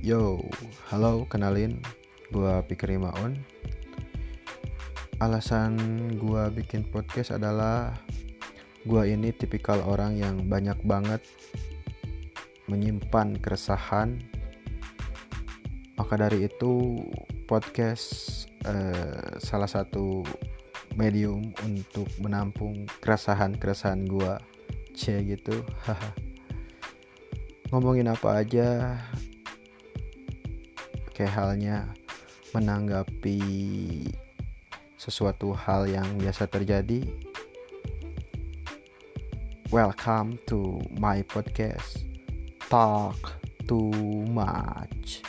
Yo, halo, kenalin, gua Pikri Maun. Alasan gua bikin podcast adalah gua ini tipikal orang yang banyak banget menyimpan keresahan. Maka dari itu podcast eh, salah satu medium untuk menampung keresahan-keresahan gua. C gitu. Ngomongin apa aja kayak halnya menanggapi sesuatu hal yang biasa terjadi. Welcome to my podcast. Talk too much.